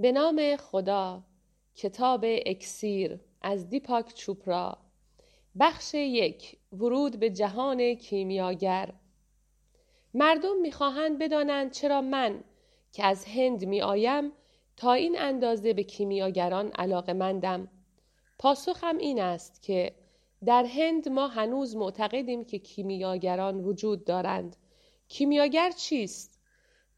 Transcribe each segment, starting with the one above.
به نام خدا کتاب اکسیر از دیپاک چوپرا. بخش یک ورود به جهان کیمیاگر. مردم می‌خواهند بدانند چرا من که از هند میآیم تا این اندازه به کیمیاگران علاقه مندم پاسخم این است که در هند ما هنوز معتقدیم که کیمیاگران وجود دارند. کیمیاگر چیست؟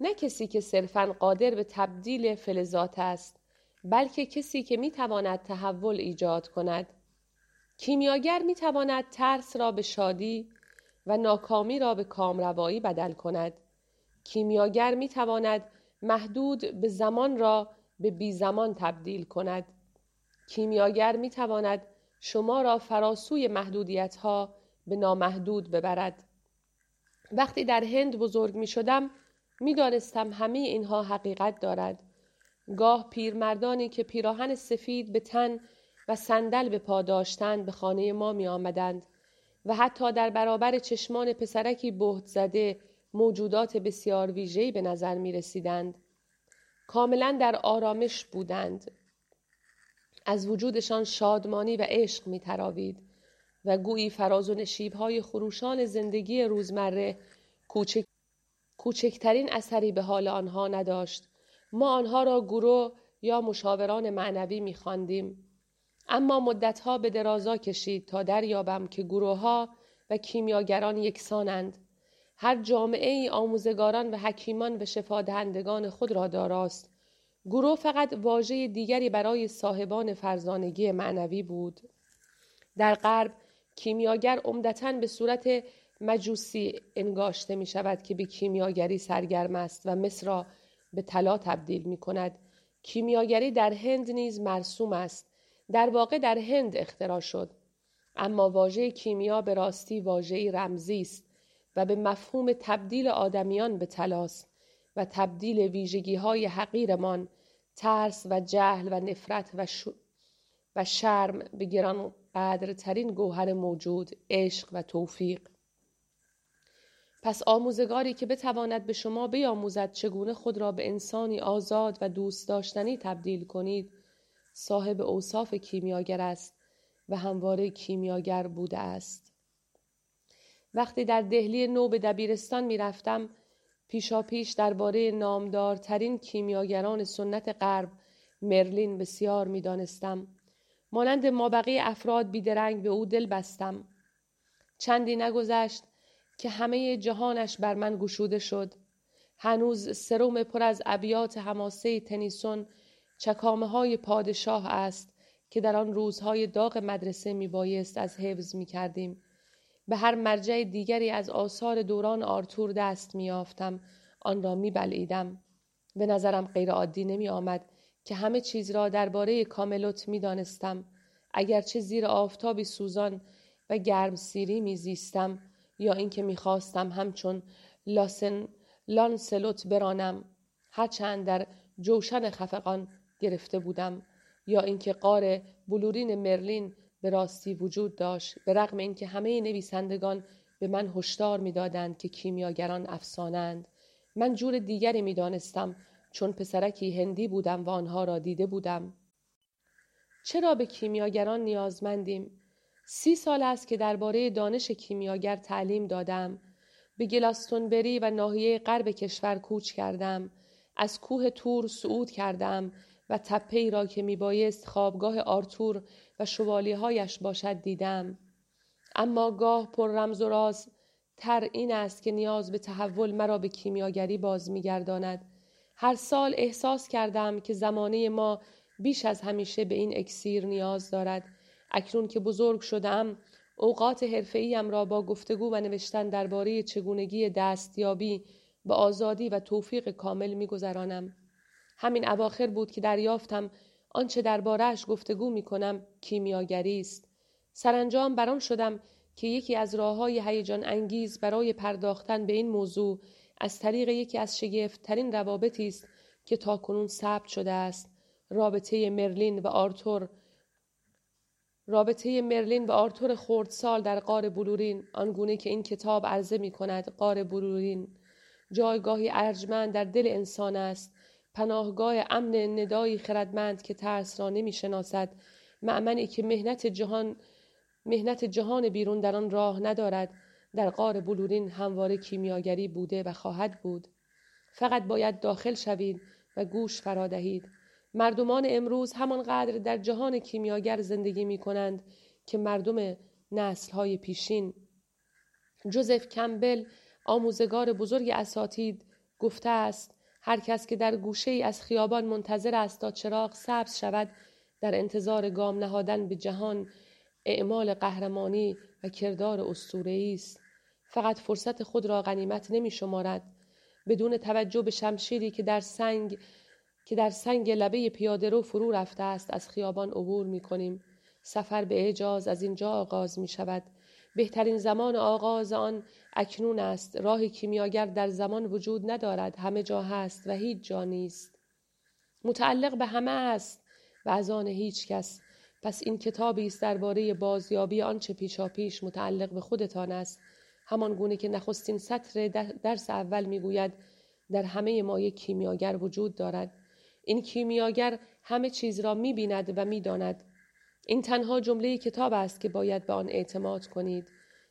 نه کسی که صرفا قادر به تبدیل فلزات است بلکه کسی که می‌تواند تحول ایجاد کند. کیمیاگر می‌تواند ترس را به شادی و ناکامی را به کامروایی بدل کند. کیمیاگر می‌تواند محدود به زمان را به بی زمان تبدیل کند. کیمیاگر می‌تواند شما را فراسوی محدودیت ها به نامحدود ببرد. وقتی در هند بزرگ می شدم می دانستم همه اینها حقیقت دارد گاه پیرمردانی که پیراهن سفید به تن و صندل به پا داشتند به خانه ما می آمدند و حتی در برابر چشمان پسرکی بهت زده موجودات بسیار ویژه‌ای به نظر می رسیدند. کاملا در آرامش بودند. از وجودشان شادمانی و عشق می تراوید و گویی فراز و نشیبهای خروشان زندگی روزمره کوچک... کوچکترین اثری به حال آنها نداشت. ما آنها را گروه یا مشاوران معنوی می خواندیم. اما مدتها به درازا کشید تا دریابم که گروه ها و کیمیاگران یکسانند. هر جامعه ای آموزگاران و حکیمان و شفادهندگان خود را داراست. گروه فقط واژه دیگری برای صاحبان فرزانگی معنوی بود. در غرب کیمیاگر عمدتا به صورت مجوسی انگاشته می شود که به کیمیاگری سرگرم است و مصر را به طلا تبدیل می کند. کیمیاگری در هند نیز مرسوم است. در واقع در هند اختراع شد. اما واژه کیمیا به راستی واژه رمزی است و به مفهوم تبدیل آدمیان به طلاست و تبدیل ویژگی های حقیرمان ترس و جهل و نفرت و, و شرم به گران قدرترین گوهر موجود عشق و توفیق پس آموزگاری که بتواند به شما بیاموزد چگونه خود را به انسانی آزاد و دوست داشتنی تبدیل کنید صاحب اوصاف کیمیاگر است و همواره کیمیاگر بوده است وقتی در دهلی نو به دبیرستان می رفتم پیشا پیش درباره نامدارترین کیمیاگران سنت غرب مرلین بسیار می دانستم. مانند مابقی افراد بیدرنگ به او دل بستم. چندی نگذشت که همه جهانش بر من گشوده شد. هنوز سروم پر از ابیات حماسه تنیسون چکامه های پادشاه است که در آن روزهای داغ مدرسه می بایست از حفظ می کردیم. به هر مرجع دیگری از آثار دوران آرتور دست می آفتم. آن را می بلعیدم. به نظرم غیر عادی نمی آمد که همه چیز را درباره کاملوت می دانستم. اگرچه زیر آفتابی سوزان و گرم سیری می زیستم یا اینکه می خواستم همچون لاسن لانسلوت برانم هرچند در جوشن خفقان گرفته بودم یا اینکه قار بلورین مرلین به راستی وجود داشت به رغم اینکه همه نویسندگان به من هشدار می‌دادند که کیمیاگران افسانند. من جور دیگری می‌دانستم چون پسرکی هندی بودم و آنها را دیده بودم. چرا به کیمیاگران نیازمندیم؟ سی سال است که درباره دانش کیمیاگر تعلیم دادم. به گلاستونبری و ناحیه غرب کشور کوچ کردم. از کوه تور صعود کردم و تپه را که می بایست خوابگاه آرتور و هایش باشد دیدم. اما گاه پر رمز و راز تر این است که نیاز به تحول مرا به کیمیاگری باز میگرداند. هر سال احساس کردم که زمانه ما بیش از همیشه به این اکسیر نیاز دارد. اکنون که بزرگ شدم اوقات حرفه‌ایم را با گفتگو و نوشتن درباره چگونگی دستیابی به آزادی و توفیق کامل میگذرانم. همین اواخر بود که دریافتم آنچه دربارهش گفتگو می کنم کیمیاگری است. سرانجام بران شدم که یکی از راه های هیجان انگیز برای پرداختن به این موضوع از طریق یکی از شگفتترین روابطی است که تاکنون ثبت شده است. رابطه مرلین و آرتور رابطه مرلین و آرتور خردسال در قار بلورین آنگونه که این کتاب عرضه می کند قار بلورین جایگاهی ارجمند در دل انسان است. پناهگاه امن ندایی خردمند که ترس را نمی شناسد معمنی که مهنت جهان مهنت جهان بیرون در آن راه ندارد. در قار بلورین همواره کیمیاگری بوده و خواهد بود. فقط باید داخل شوید و گوش فرا دهید. مردمان امروز همانقدر در جهان کیمیاگر زندگی می کنند که مردم نسل های پیشین. جوزف کمبل آموزگار بزرگ اساتید گفته است هر کس که در گوشه از خیابان منتظر است تا چراغ سبز شود در انتظار گام نهادن به جهان اعمال قهرمانی و کردار اسطوره‌ای است. فقط فرصت خود را غنیمت نمی شمارد بدون توجه به شمشیری که در سنگ که در سنگ لبه پیاده رو فرو رفته است از خیابان عبور می کنیم. سفر به اعجاز از اینجا آغاز می شود. بهترین زمان آغاز آن اکنون است. راه کیمیاگر در زمان وجود ندارد همه جا هست و هیچ جا نیست. متعلق به همه است و از آن هیچ کس. پس این کتابی است درباره بازیابی آنچه پیشاپیش متعلق به خودتان است. همان گونه که نخستین سطر درس اول می‌گوید در همه ما یک کیمیاگر وجود دارد. این کیمیاگر همه چیز را می‌بیند و می‌داند. این تنها جمله کتاب است که باید به آن اعتماد کنید.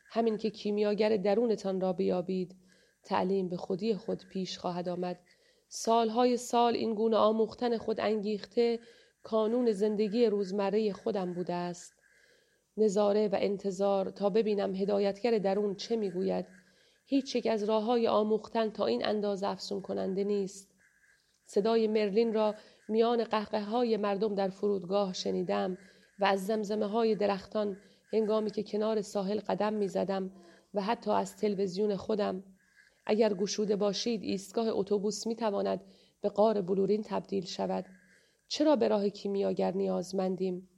همین که کیمیاگر درونتان را بیابید. تعلیم به خودی خود پیش خواهد آمد. سالهای سال این گونه آموختن خود انگیخته کانون زندگی روزمره خودم بوده است. نظاره و انتظار تا ببینم هدایتگر درون چه می‌گوید. هیچ یک از راه های آموختن تا این اندازه افسون کننده نیست. صدای مرلین را میان قهقه های مردم در فرودگاه شنیدم و از زمزمه های درختان هنگامی که کنار ساحل قدم می زدم و حتی از تلویزیون خودم. اگر گشوده باشید ایستگاه اتوبوس می تواند به قار بلورین تبدیل شود. چرا به راه کیمیاگر نیازمندیم؟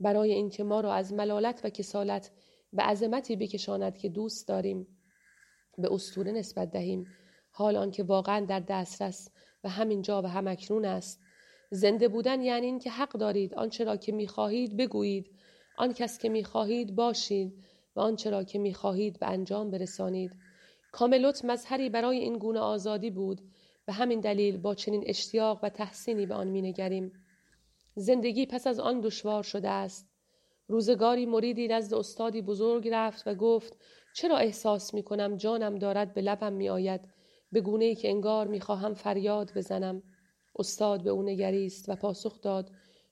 برای اینکه ما را از ملالت و کسالت به عظمتی بکشاند که دوست داریم. به استوره نسبت دهیم. حال آنکه واقعا در دسترس و همینجا و همکنون است. زنده بودن یعنی اینکه حق دارید. آنچه را که می‌خواهید بگویید. آن کس که می‌خواهید باشید و آنچه را که می‌خواهید به انجام برسانید. کاملوت مظهری برای این گونه آزادی بود. به همین دلیل با چنین اشتیاق و تحسینی به آن مینگریم. زندگی پس از آن دشوار شده است. روزگاری مریدی نزد استادی بزرگ رفت و گفت چرا احساس می کنم جانم دارد به لبم می آید به گونه ای که انگار می خواهم فریاد بزنم. استاد به او نگریست و پاسخ داد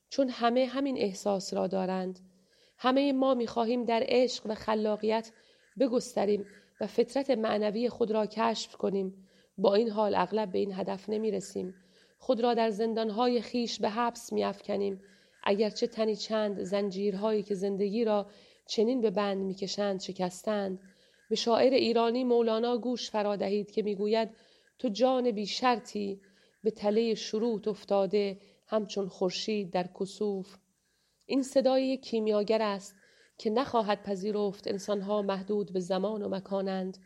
چون همه همین احساس را دارند. همه ما می خواهیم در عشق و خلاقیت بگستریم و فطرت معنوی خود را کشف کنیم. با این حال اغلب به این هدف نمی رسیم خود را در زندانهای خیش به حبس میافکنیم. اگرچه تنی چند زنجیرهایی که زندگی را چنین به بند می‌کشند شکستند به شاعر ایرانی مولانا گوش فرا دهید که می‌گوید تو جان بی شرطی به تله شروط افتاده همچون خورشید در کسوف. این صدای کیمیاگر است که نخواهد پذیرفت انسانها محدود به زمان و مکانند.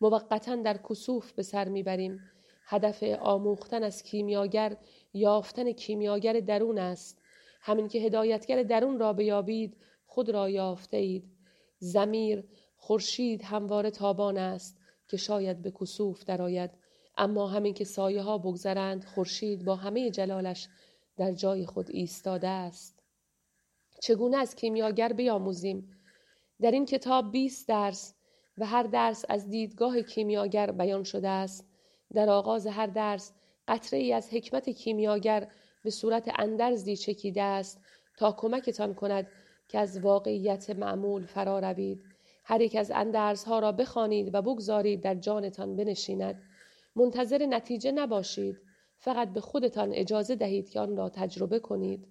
موقتا در کسوف به سر می‌بریم. هدف آموختن از کیمیاگر یافتن کیمیاگر درون است. همین که هدایتگر درون را بیابید خود را یافته اید زمیر خورشید همواره تابان است که شاید به کسوف درآید. اما همین که سایه ها بگذرند خورشید با همه جلالش در جای خود ایستاده است. چگونه از کیمیاگر بیاموزیم؟ در این کتاب 20 درس و هر درس از دیدگاه کیمیاگر بیان شده است. در آغاز هر درس قطره ای از حکمت کیمیاگر به صورت اندرزی چکیده است تا کمکتان کند که از واقعیت معمول فرا روید. هر یک از اندرزها را بخوانید و بگذارید در جانتان بنشیند. منتظر نتیجه نباشید. فقط به خودتان اجازه دهید که آن را تجربه کنید.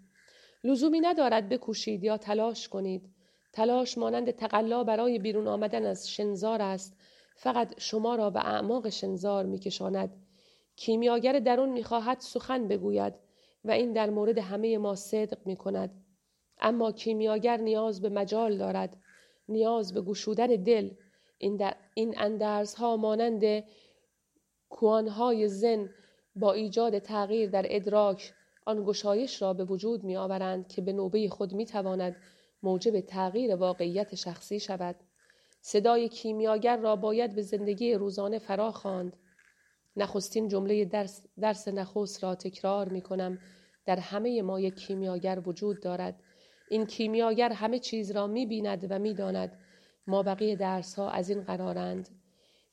لزومی ندارد بکوشید یا تلاش کنید. تلاش مانند تقلا برای بیرون آمدن از شنزار است. فقط شما را به اعماق شنزار میکشاند. کیمیاگر درون می‌خواهد سخن بگوید و این در مورد همه ما صدق می کند. اما کیمیاگر نیاز به مجال دارد. نیاز به گشودن دل. این, در این اندرزها مانند کوانهای زن با ایجاد تغییر در ادراک آن گشایش را به وجود می آورند که به نوبه خود می تواند موجب تغییر واقعیت شخصی شود. صدای کیمیاگر را باید به زندگی روزانه فرا خواند. نخستین جمله درس, درس نخست را تکرار می کنم در همه ما یک کیمیاگر وجود دارد. این کیمیاگر همه چیز را می بیند و می داند ما بقیه درس ها از این قرارند.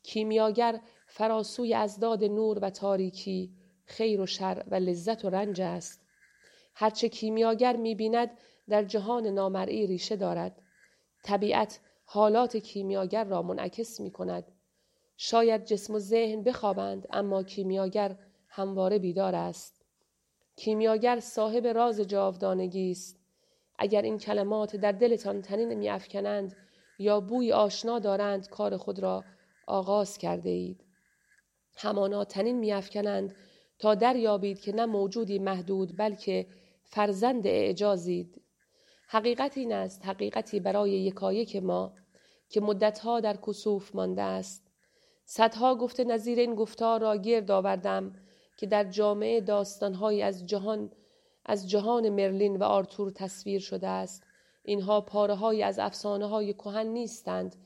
کیمیاگر فراسوی ازداد نور و تاریکی خیر و شر و لذت و رنج است. هرچه کیمیاگر می بیند در جهان نامرئی ریشه دارد. طبیعت حالات کیمیاگر را منعکس می کند شاید جسم و ذهن بخوابند اما کیمیاگر همواره بیدار است. کیمیاگر صاحب راز جاودانگی است اگر این کلمات در دلتان تنین میافکنند یا بوی آشنا دارند کار خود را آغاز کرده اید. همانا تنین میافکنند تا دریابید که نه موجودی محدود بلکه فرزند اعجازید. حقیقت این است حقیقتی برای یکایک ما که مدتها در کسوف مانده است. صدها گفته نظیر این گفتار را گرد آوردم که در جامعه داستانهایی از جهان از جهان مرلین و آرتور تصویر شده است. اینها پاره های از افسانه های کهن نیستند.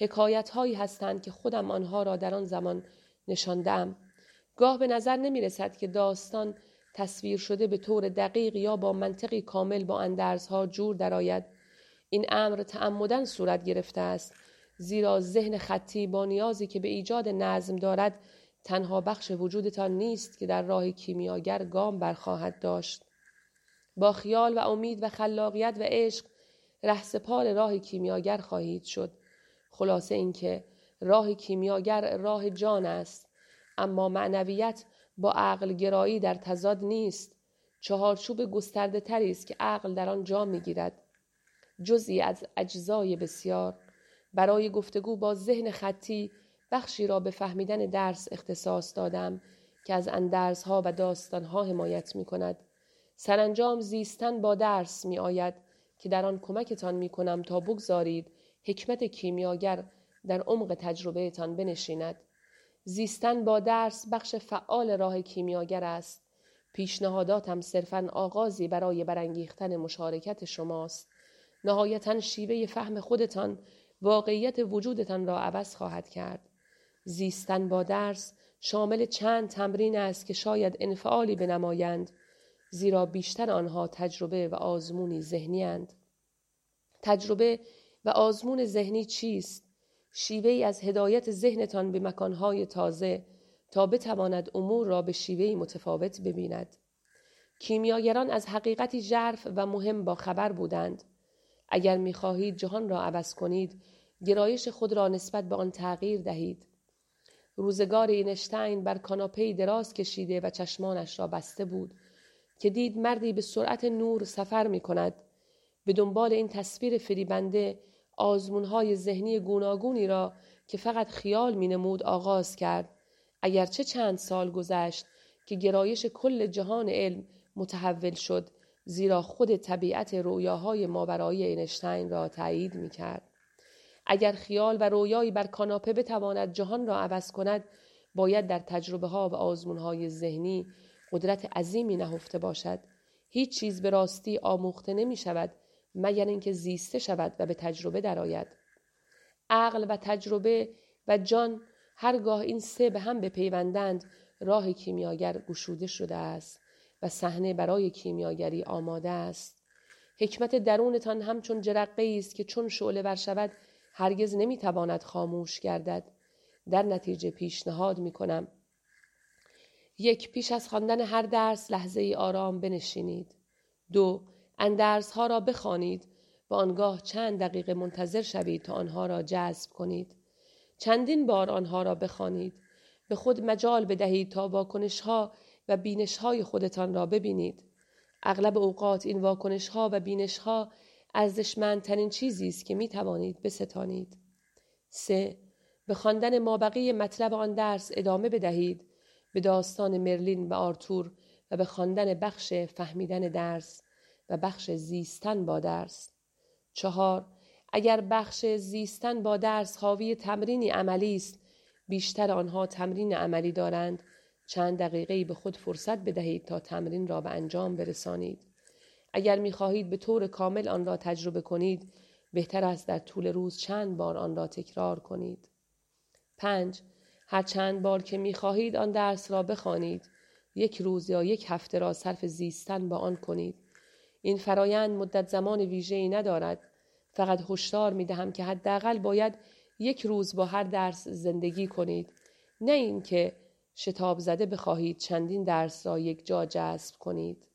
حکایت هایی هستند که خودم آنها را در آن زمان نشاندم گاه به نظر نمی رسد که داستان تصویر شده به طور دقیق یا با منطقی کامل با اندرزها جور درآید. این امر تعمدن صورت گرفته است زیرا ذهن خطی با نیازی که به ایجاد نظم دارد تنها بخش وجودتان نیست که در راه کیمیاگر گام برخواهد داشت. با خیال و امید و خلاقیت و عشق رهسپار راه کیمیاگر خواهید شد. خلاصه اینکه راه کیمیاگر راه جان است اما معنویت با عقل گرایی در تضاد نیست. چهارچوب گسترده تری است که عقل در آن جا می‌گیرد. جزئی از اجزای بسیار. برای گفتگو با ذهن خطی بخشی را به فهمیدن درس اختصاص دادم که از اندرزها و داستانها حمایت می کند. سرانجام زیستن با درس می آید که در آن کمکتان می کنم تا بگذارید حکمت کیمیاگر در عمق تجربهتان بنشیند. زیستن با درس بخش فعال راه کیمیاگر است. پیشنهاداتم صرفا آغازی برای برانگیختن مشارکت شماست. نهایتا شیوه فهم خودتان واقعیت وجودتان را عوض خواهد کرد. زیستن با درس شامل چند تمرین است که شاید انفعالی بنمایند زیرا بیشتر آنها تجربه و آزمونی ذهنی اند. تجربه و آزمون ذهنی چیست؟ شیوه از هدایت ذهنتان به مکانهای تازه تا بتواند امور را به شیوه متفاوت ببیند. کیمیاگران از حقیقتی ژرف و مهم با خبر بودند. اگر می‌خواهید جهان را عوض کنید، گرایش خود را نسبت به آن تغییر دهید. روزگار اینشتین بر کاناپه دراز کشیده و چشمانش را بسته بود که دید مردی به سرعت نور سفر می کند. به دنبال این تصویر فریبنده آزمونهای ذهنی گوناگونی را که فقط خیال می نمود آغاز کرد. اگرچه چند سال گذشت که گرایش کل جهان علم متحول شد زیرا خود طبیعت رویاهای ماورایی اینشتین را تایید می کرد. اگر خیال و رویایی بر کاناپه بتواند جهان را عوض کند باید در تجربه ها و آزمون های ذهنی قدرت عظیمی نهفته باشد. هیچ چیز به راستی آموخته نمی شود مگر اینکه زیسته شود و به تجربه درآید. عقل و تجربه و جان هرگاه این سه به هم بپیوندند راه کیمیاگر گشوده شده است و صحنه برای کیمیاگری آماده است. حکمت درونتان همچون جرقه است که چون شعله ور شود هرگز نمی‌تواند خاموش گردد. در نتیجه پیشنهاد می کنم یک پیش از خواندن هر درس لحظه ای آرام بنشینید. دو اندرس ها را بخوانید و آنگاه چند دقیقه منتظر شوید تا آنها را جذب کنید. چندین بار آنها را بخوانید. به خود مجال بدهید تا واکنش ها و بینش های خودتان را ببینید. اغلب اوقات این واکنش ها و بینش ها ارزشمندترین چیزی است که می توانید بستانید. سه به خواندن مابقی مطلب آن درس ادامه بدهید. به داستان مرلین و آرتور و به خواندن بخش فهمیدن درس و بخش زیستن با درس. چهار اگر بخش زیستن با درس حاوی تمرینی عملی است بیشتر آنها تمرین عملی دارند چند دقیقه به خود فرصت بدهید تا تمرین را به انجام برسانید اگر می خواهید به طور کامل آن را تجربه کنید بهتر است در طول روز چند بار آن را تکرار کنید. پنج هر چند بار که می‌خواهید آن درس را بخوانید. یک روز یا یک هفته را صرف زیستن با آن کنید. این فرایند مدت زمان ویژه‌ای ندارد. فقط هشدار می‌دهم که حداقل باید یک روز با هر درس زندگی کنید. نه اینکه شتاب زده بخواهید چندین درس را یک جا جذب کنید.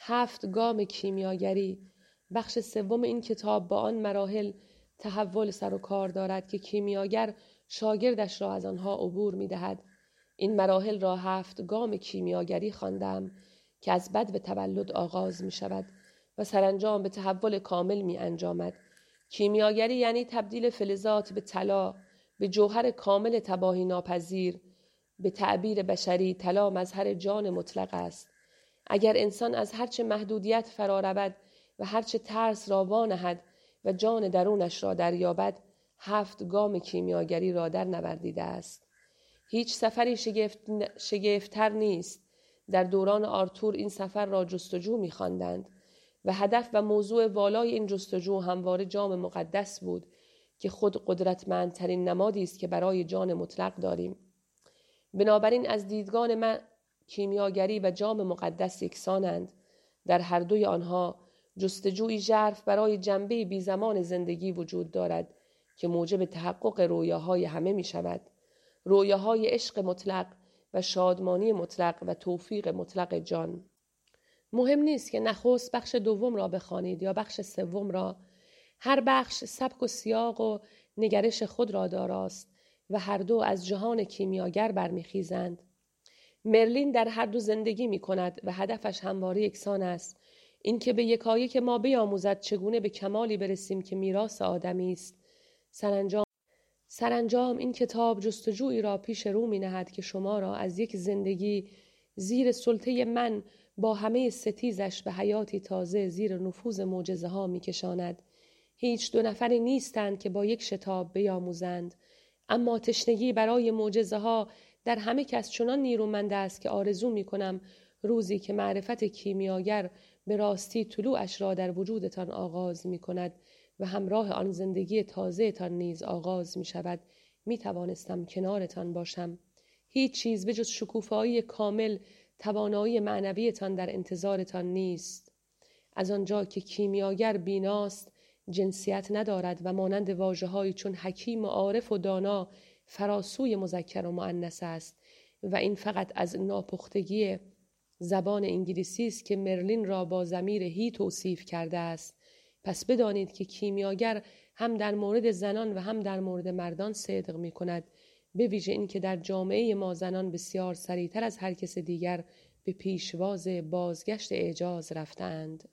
هفت گام کیمیاگری. بخش سوم این کتاب با آن مراحل تحول سر و کار دارد که کیمیاگر شاگردش را از آنها عبور می دهد. این مراحل را هفت گام کیمیاگری خواندم که از بد و تولد آغاز می شود و سرانجام به تحول کامل می انجامد. کیمیاگری یعنی تبدیل فلزات به طلا به جوهر کامل تباهی ناپذیر به تعبیر بشری طلا مظهر جان مطلق است اگر انسان از هرچه محدودیت فرا رود و هرچه ترس را وانهد و جان درونش را دریابد هفت گام کیمیاگری را در نوردیده است. هیچ سفری شگفت... شگفتتر نیست. در دوران آرتور این سفر را جستجو میخواندند و هدف و موضوع والای این جستجو همواره جام مقدس بود که خود قدرتمندترین نمادی است که برای جان مطلق داریم. بنابراین از دیدگان من کیمیاگری و جام مقدس یکسانند. در هر دوی آنها جستجوی ژرف برای جنبه بی زمان زندگی وجود دارد که موجب تحقق رویاهای همه می شود رویاهای عشق مطلق و شادمانی مطلق و توفیق مطلق جان. مهم نیست که نخست بخش دوم را بخوانید یا بخش سوم را. هر بخش سبک و سیاق و نگرش خود را داراست و هر دو از جهان کیمیاگر برمیخیزند. مرلین در هر دو زندگی می کند و هدفش همواره یکسان است. اینکه به یکایی که ما بیاموزد چگونه به کمالی برسیم که میراث آدمی است. سرانجام سرانجام این کتاب جستجویی را پیش رو می نهد که شما را از یک زندگی زیر سلطه من با همه ستیزش به حیاتی تازه زیر نفوذ معجزه ها می کشاند. هیچ دو نفری نیستند که با یک شتاب بیاموزند اما تشنگی برای معجزه ها در همه کس چنان نیرومند است که آرزو می کنم روزی که معرفت کیمیاگر به راستی طلوعش را در وجودتان آغاز می کند و همراه آن زندگی تازهتان نیز آغاز می شود می توانستم کنارتان باشم. هیچ چیز به جز شکوفایی کامل توانایی معنویتان در انتظارتان نیست. از آنجا که کیمیاگر بیناست جنسیت ندارد و مانند واجه چون حکیم و عارف و دانا فراسوی مذکر و معنس است و این فقط از ناپختگی زبان انگلیسی است که مرلین را با زمیر هی توصیف کرده است. پس بدانید که کیمیاگر هم در مورد زنان و هم در مورد مردان صدق می کند به ویژه اینکه در جامعه ما زنان بسیار سریعتر از هر کس دیگر به پیشواز بازگشت اعجاز رفتند